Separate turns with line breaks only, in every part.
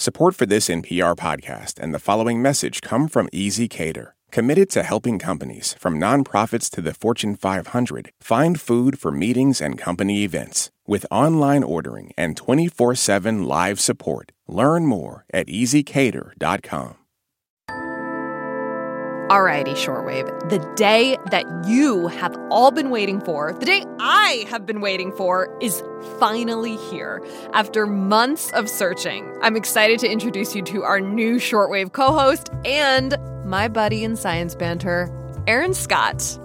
Support for this NPR podcast and the following message come from ezCater, committed to helping companies, from nonprofits to the Fortune 500, find food for meetings and company events. With online ordering and 24 7 live support, learn more at ezcater.com.
Alrighty, Shortwave. The day that you have all been waiting for, the day I have been waiting for, is finally here. After months of searching, I'm excited to introduce you to our new Shortwave co host and my buddy in science banter, Aaron Scott.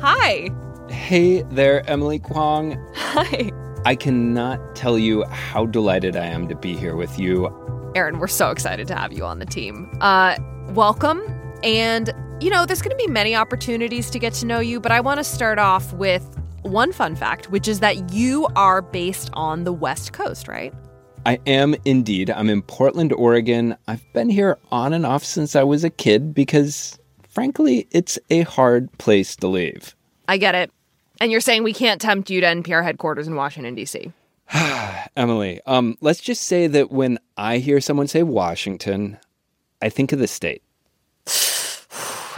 Hi.
Hey there, Emily Kwong.
Hi.
I cannot tell you how delighted I am to be here with you.
Aaron, we're so excited to have you on the team. Uh, welcome. And, you know, there's going to be many opportunities to get to know you, but I want to start off with one fun fact, which is that you are based on the West Coast, right?
I am indeed. I'm in Portland, Oregon. I've been here on and off since I was a kid because, frankly, it's a hard place to leave.
I get it. And you're saying we can't tempt you to NPR headquarters in Washington, D.C.
Emily, um, let's just say that when I hear someone say Washington, I think of the state.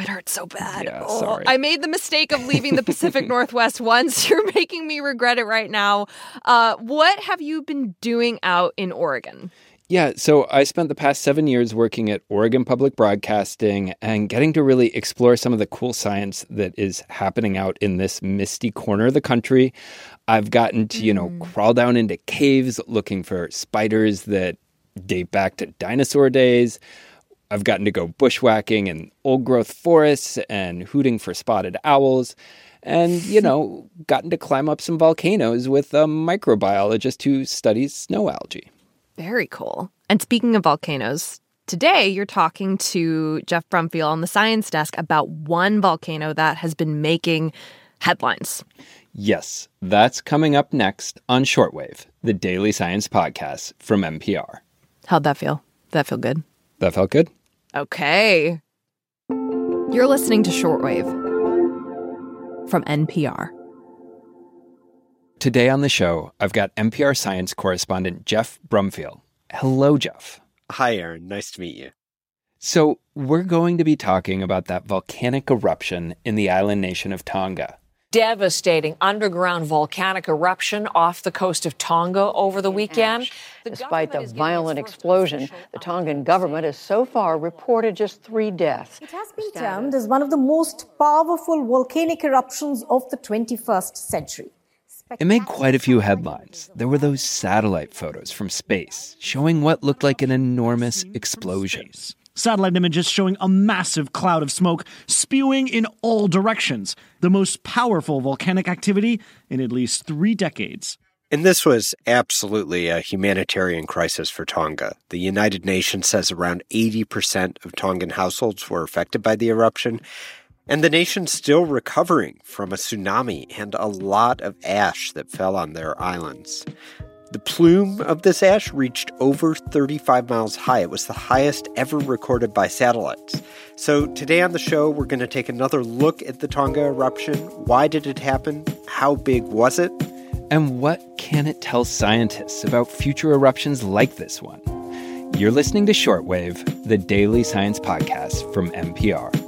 It hurts so bad.
Yeah,
Oh,
sorry.
I made the mistake of leaving the Pacific Northwest once. You're making me regret it right now. Uh, what have you been doing out in Oregon?
Yeah, so I spent the past seven years working at Oregon Public Broadcasting and getting to really explore some of the cool science that is happening out in this misty corner of the country. I've gotten to, you know, crawl down into caves looking for spiders that date back to dinosaur days. I've gotten to go bushwhacking in old growth forests and hooting for spotted owls. And, you know, gotten to climb up some volcanoes with a microbiologist who studies snow algae.
Very cool. And speaking of volcanoes, today you're talking to Geoff Brumfiel on the science desk about one volcano that has been making headlines.
Yes, that's coming up next on Shortwave, the daily science podcast from NPR.
How'd that feel? Did that feel good?
That felt good?
Okay. You're listening to Shortwave from NPR.
Today on the show, I've got NPR science correspondent Geoff Brumfiel. Hello, Geoff.
Hi, Aaron. Nice to meet you.
So, we're going to be talking about that volcanic eruption in the island nation of Tonga.
Devastating underground volcanic eruption off the coast of Tonga over the weekend. The
Despite the
government is giving
violent explosion, the Tongan government has so far reported just three deaths.
It has been termed as one of the most powerful volcanic eruptions of the 21st century.
It made quite a few headlines. There were those satellite photos from space showing what looked like an enormous explosion.
Satellite images showing a massive cloud of smoke spewing in all directions, the most powerful volcanic activity in at least three decades.
And this was absolutely a humanitarian crisis for Tonga. The United Nations says around 80% of Tongan households were affected by the eruption, and the nation's still recovering from a tsunami and a lot of ash that fell on their islands. The plume of this ash reached over 35 miles high. It was the highest ever recorded by satellites. So, today on the show, we're going to take another look at the Tonga eruption. Why did it happen? How big was it?
And what can it tell scientists about future eruptions like this one? You're listening to Shortwave, the daily science podcast from NPR.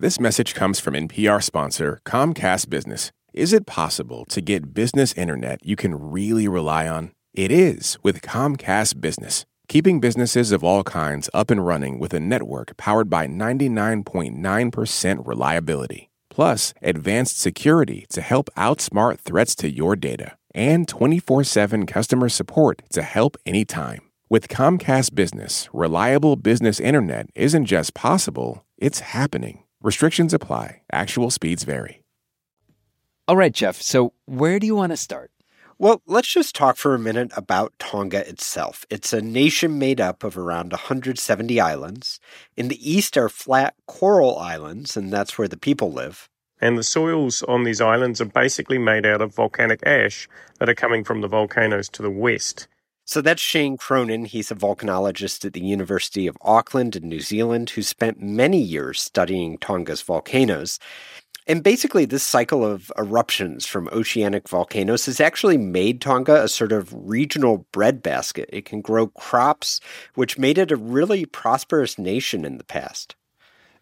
This message comes from NPR sponsor Comcast Business. Is it possible to get business internet you can really rely on? It is with Comcast Business, keeping businesses of all kinds up and running with a network powered by 99.9% reliability. Plus, advanced security to help outsmart threats to your data, and 24 7 customer support to help anytime. With Comcast Business, reliable business internet isn't just possible, it's happening. Restrictions apply, actual speeds vary.
All right, Geoff, so where do you want to start?
Well, let's just talk for a minute about Tonga itself. It's a nation made up of around 170 islands. In the east are flat coral islands, and that's where the people live.
And the soils on these islands are basically made out of volcanic ash that are coming from the volcanoes to the west.
So that's Shane Cronin. He's a volcanologist at the University of Auckland in New Zealand who spent many years studying Tonga's volcanoes. And basically, this cycle of eruptions from oceanic volcanoes has actually made Tonga a sort of regional breadbasket. It can grow crops, which made it a really prosperous nation in the past.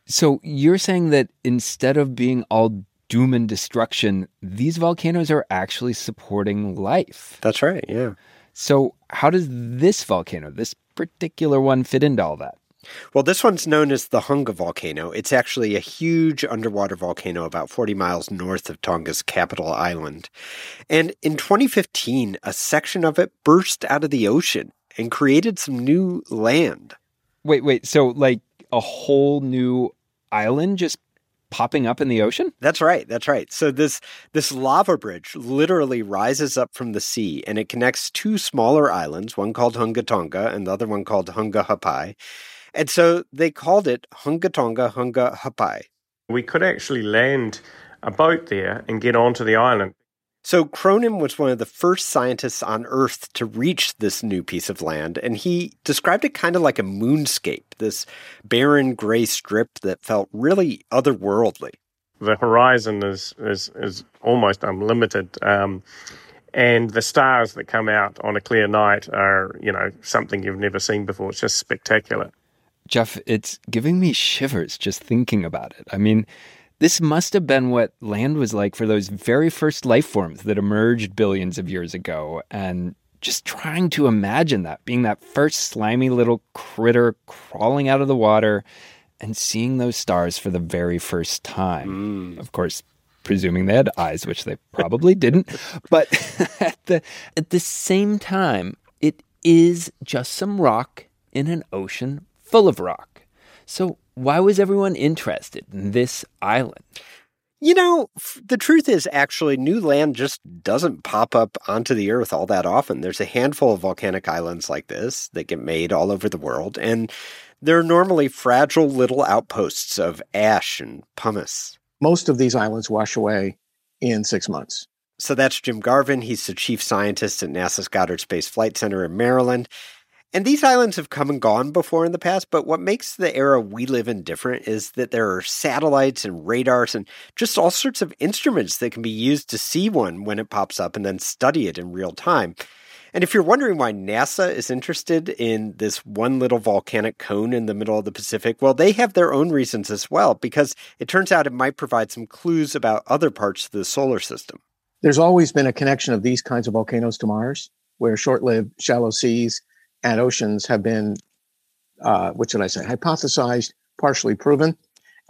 So you're saying that instead of being all doom and destruction, these volcanoes are actually supporting life.
That's right, yeah.
So, how does this volcano, this particular one, fit into all that?
Well, this one's known as the Hunga volcano. It's actually a huge underwater volcano about 40 miles north of Tonga's capital island. And in 2015, a section of it burst out of the ocean and created some new land.
Wait, wait. So, like a whole new island just popping up in the ocean?
That's right. That's right. So this this lava bridge literally rises up from the sea and it connects two smaller islands, one called Hunga Tonga and the other one called Hunga Ha'apai. And so they called it Hunga Tonga Hunga Ha'apai.
We could actually land a boat there and get onto the island.
So Cronin was one of the first scientists on Earth to reach this new piece of land, and he described it kind of like a moonscape, this barren gray strip that felt really otherworldly.
The horizon is is, is almost unlimited. Um, and the stars that come out on a clear night are, you know, something you've never seen before. It's just spectacular.
Geoff, it's giving me shivers just thinking about it. I mean, this must have been what land was like for those very first life forms that emerged billions of years ago. And just trying to imagine that being that first slimy little critter crawling out of the water and seeing those stars for the very first time. Mm. Of course, presuming they had eyes, which they probably didn't. But at the at the same time, it is just some rock in an ocean full of rock. So why was everyone interested in this island?
You know, the truth is actually new land just doesn't pop up onto the earth all that often. There's a handful of volcanic islands like this that get made all over the world, and they're normally fragile little outposts of ash and pumice.
Most of these islands wash away in six months.
So that's Jim Garvin. He's the chief scientist at NASA's Goddard Space Flight Center in Maryland. And these islands have come and gone before in the past, but what makes the era we live in different is that there are satellites and radars and just all sorts of instruments that can be used to see one when it pops up and then study it in real time. And if you're wondering why NASA is interested in this one little volcanic cone in the middle of the Pacific, well, they have their own reasons as well, because it turns out it might provide some clues about other parts of the solar system.
There's always been a connection of these kinds of volcanoes to Mars, where short lived shallow seas and oceans have been, uh, what should I say, hypothesized, partially proven.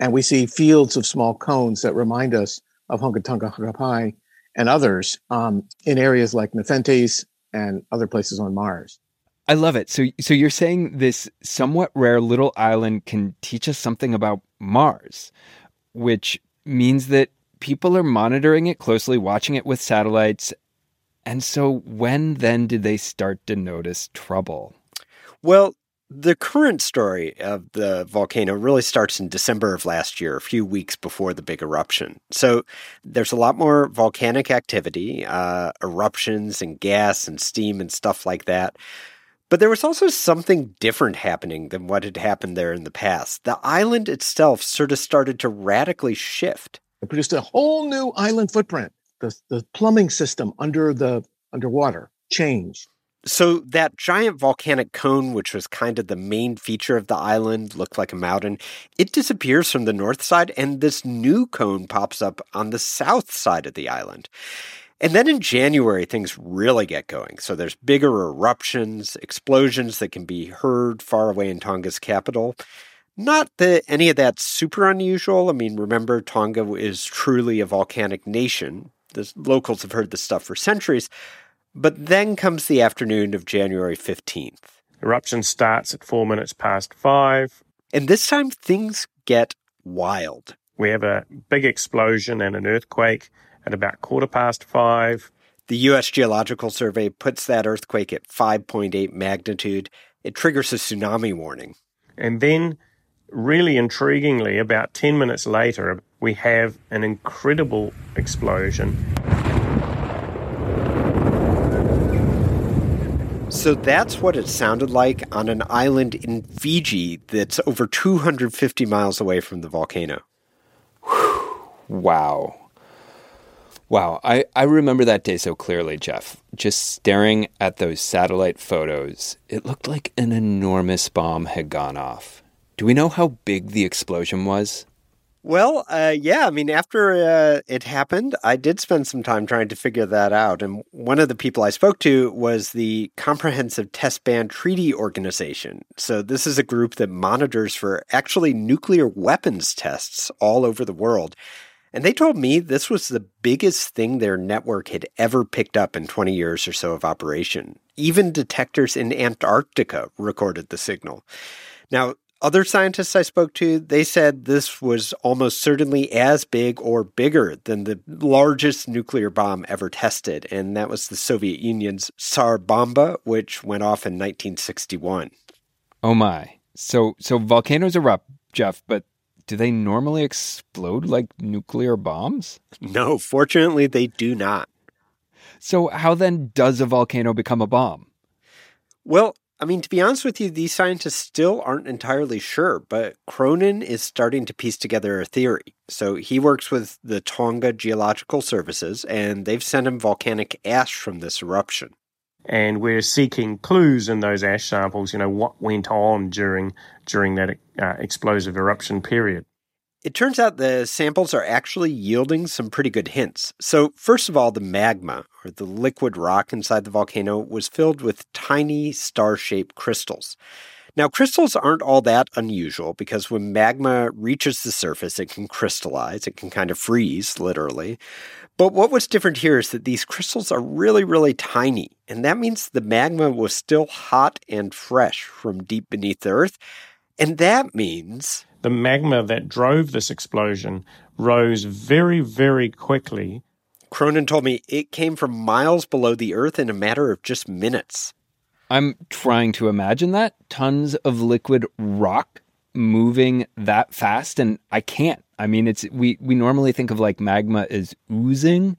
And we see fields of small cones that remind us of Hunga Tonga and others um, in areas like Nepenthes and other places on Mars.
I love it. So, so you're saying this somewhat rare little island can teach us something about Mars, which means that people are monitoring it closely, watching it with satellites, and so, when then did they start to notice trouble?
Well, the current story of the volcano really starts in December of last year, a few weeks before the big eruption. So there's a lot more volcanic activity, uh, eruptions and gas and steam and stuff like that. But there was also something different happening than what had happened there in the past. The island itself sort of started to radically shift.
It produced a whole new island footprint the, the plumbing system under the underwater changed.
So that giant volcanic cone, which was kind of the main feature of the island, looked like a mountain, it disappears from the north side, and this new cone pops up on the south side of the island. And then in January, things really get going. So there's bigger eruptions, explosions that can be heard far away in Tonga's capital. Not that any of that's super unusual. I mean, remember, Tonga is truly a volcanic nation, the locals have heard this stuff for centuries. But then comes the afternoon of January 15th.
Eruption starts at four minutes past five.
And this time things get wild.
We have a big explosion and an earthquake at about quarter past five.
The U.S. Geological Survey puts that earthquake at 5.8 magnitude. It triggers a tsunami warning.
And then, really intriguingly, about 10 minutes later, we have an incredible explosion.
So that's what it sounded like on an island in Fiji that's over 250 miles away from the volcano.
Wow. Wow. I, I remember that day so clearly, Geoff. Just staring at those satellite photos, it looked like an enormous bomb had gone off. Do we know how big the explosion was?
Well, uh, yeah. I mean, after uh, it happened, I did spend some time trying to figure that out. And one of the people I spoke to was the Comprehensive Test Ban Treaty Organization. So, this is a group that monitors for actually nuclear weapons tests all over the world. And they told me this was the biggest thing their network had ever picked up in 20 years or so of operation. Even detectors in Antarctica recorded the signal. Now, other scientists I spoke to, they said this was almost certainly as big or bigger than the largest nuclear bomb ever tested, and that was the Soviet Union's Tsar Bomba, which went off in 1961.
Oh my. So so volcanoes erupt, Geoff, but do they normally explode like nuclear bombs?
No, fortunately they do not.
So how then does a volcano become a bomb?
Well, I mean, to be honest with you, these scientists still aren't entirely sure, but Cronin is starting to piece together a theory. So he works with the Tonga Geological Services, and they've sent him volcanic ash from this eruption.
And we're seeking clues in those ash samples, you know, what went on during, during that uh, explosive eruption period.
It turns out the samples are actually yielding some pretty good hints. So, first of all, the magma, or the liquid rock inside the volcano, was filled with tiny star shaped crystals. Now, crystals aren't all that unusual because when magma reaches the surface, it can crystallize, it can kind of freeze, literally. But what was different here is that these crystals are really, really tiny, and that means the magma was still hot and fresh from deep beneath the earth. And that means
the magma that drove this explosion rose very, very quickly.
Cronin told me it came from miles below the Earth in a matter of just minutes.
I'm trying to imagine that. Tons of liquid rock moving that fast, and I can't. I mean, it's we, we normally think of like magma as oozing,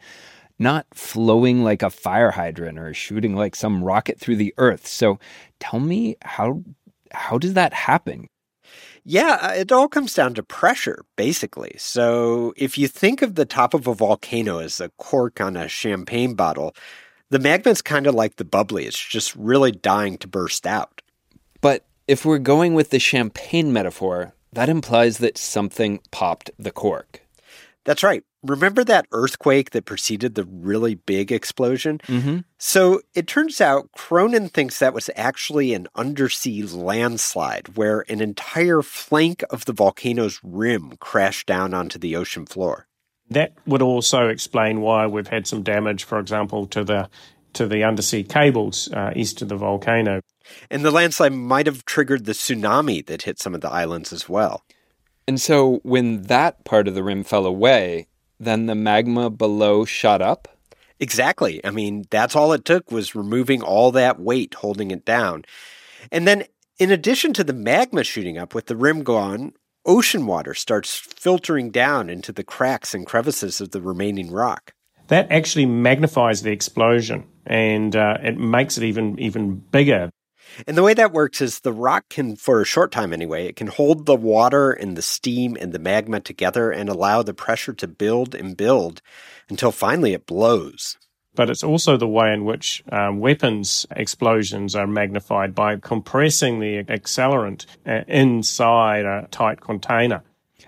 not flowing like a fire hydrant or shooting like some rocket through the earth. So tell me how how does that happen?
Yeah, uh, it all comes down to pressure, basically. So if you think of the top of a volcano as a cork on a champagne bottle, the magma's kind of like the bubbly. It's just really dying to burst out.
But if we're going with the champagne metaphor, that implies that something popped the cork.
That's right. Remember that earthquake that preceded the really big explosion?
Mm-hmm.
So it turns out Cronin thinks that was actually an undersea landslide where an entire flank of the volcano's rim crashed down onto the ocean floor.
That would also explain why we've had some damage, for example, to the to the undersea cables uh, east of the volcano.
And the landslide might have triggered the tsunami that hit some of the islands as well.
And so when that part of the rim fell away, then the magma below shot up?
Exactly. I mean, that's all it took was removing all that weight holding it down. And then, in addition to the magma shooting up with the rim gone, ocean water starts filtering down into the cracks and crevices of the remaining rock.
That actually magnifies the explosion and uh, it makes it even even bigger.
And the way that works is the rock can, for a short time anyway, it can hold the water and the steam and the magma together and allow the pressure to build and build until finally it blows.
But it's also the way in which um, weapons explosions are magnified by compressing the accelerant uh, inside a tight container.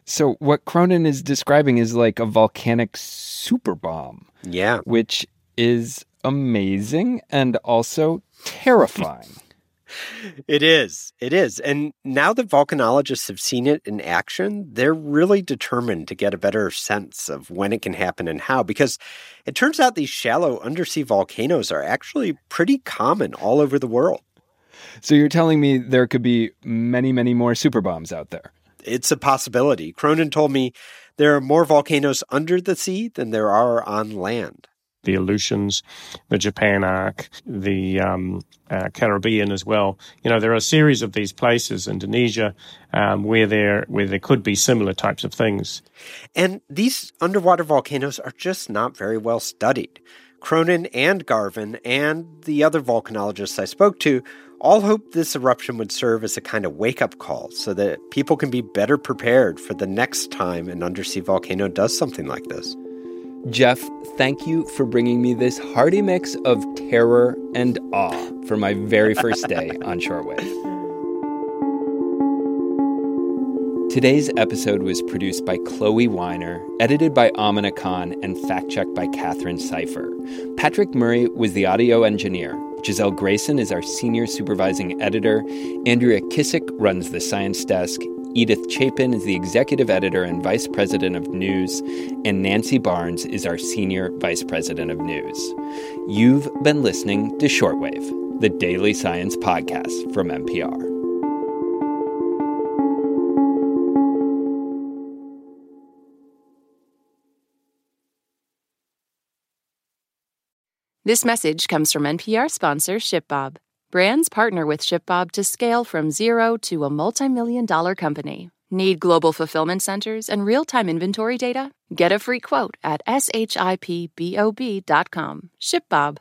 So, what Cronin is describing is like a volcanic super bomb.
Yeah.
Which is amazing and also terrifying.
It is. It is. And now that volcanologists have seen it in action, they're really determined to get a better sense of when it can happen and how, because it turns out these shallow undersea volcanoes are actually pretty common all over the world.
So you're telling me there could be many, many more super bombs out there?
It's a possibility. Cronin told me there are more volcanoes under the sea than there are on land
the Aleutians, the Japan Arc, the um, uh, Caribbean as well. You know, there are a series of these places, Indonesia, um, where there where there could be similar types of things.
And these underwater volcanoes are just not very well studied. Cronin and Garvin and the other volcanologists I spoke to all hope this eruption would serve as a kind of wake up call so that people can be better prepared for the next time an undersea volcano does something like this.
Geoff, thank you for bringing me this hearty mix of terror and awe for my very first day on Shortwave. Today's episode was produced by Chloee Weiner, edited by Amina Khan, and fact checked by Katherine Sypher. Patrick Murray was the audio engineer. Gisele Grayson is our senior supervising editor. Andrea Kissack runs the science desk. Edith Chapin is the executive editor and vice president of news, and Nancy Barnes is our senior vice president of news. You've been listening to Shortwave, the daily science podcast from NPR.
This message comes from NPR sponsor ShipBob. Brands partner with ShipBob to scale from zero to a multi-million dollar company. Need global fulfillment centers and real-time inventory data? Get a free quote at shipbob.com. ShipBob.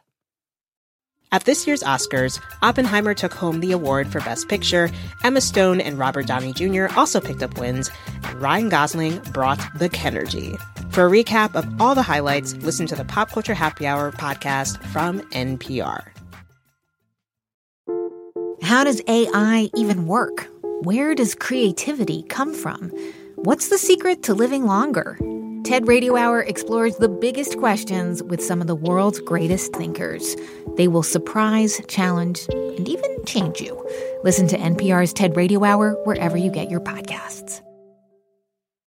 At this year's Oscars, Oppenheimer took home the award for Best Picture. Emma Stone and Robert Downey Jr. also picked up wins, and Ryan Gosling brought the Kenergy. For a recap of all the highlights, listen to the Pop Culture Happy Hour podcast from NPR.
How does AI even work? Where does creativity come from? What's the secret to living longer? TED Radio Hour explores the biggest questions with some of the world's greatest thinkers. They will surprise, challenge, and even change you. Listen to NPR's TED Radio Hour wherever you get your podcasts.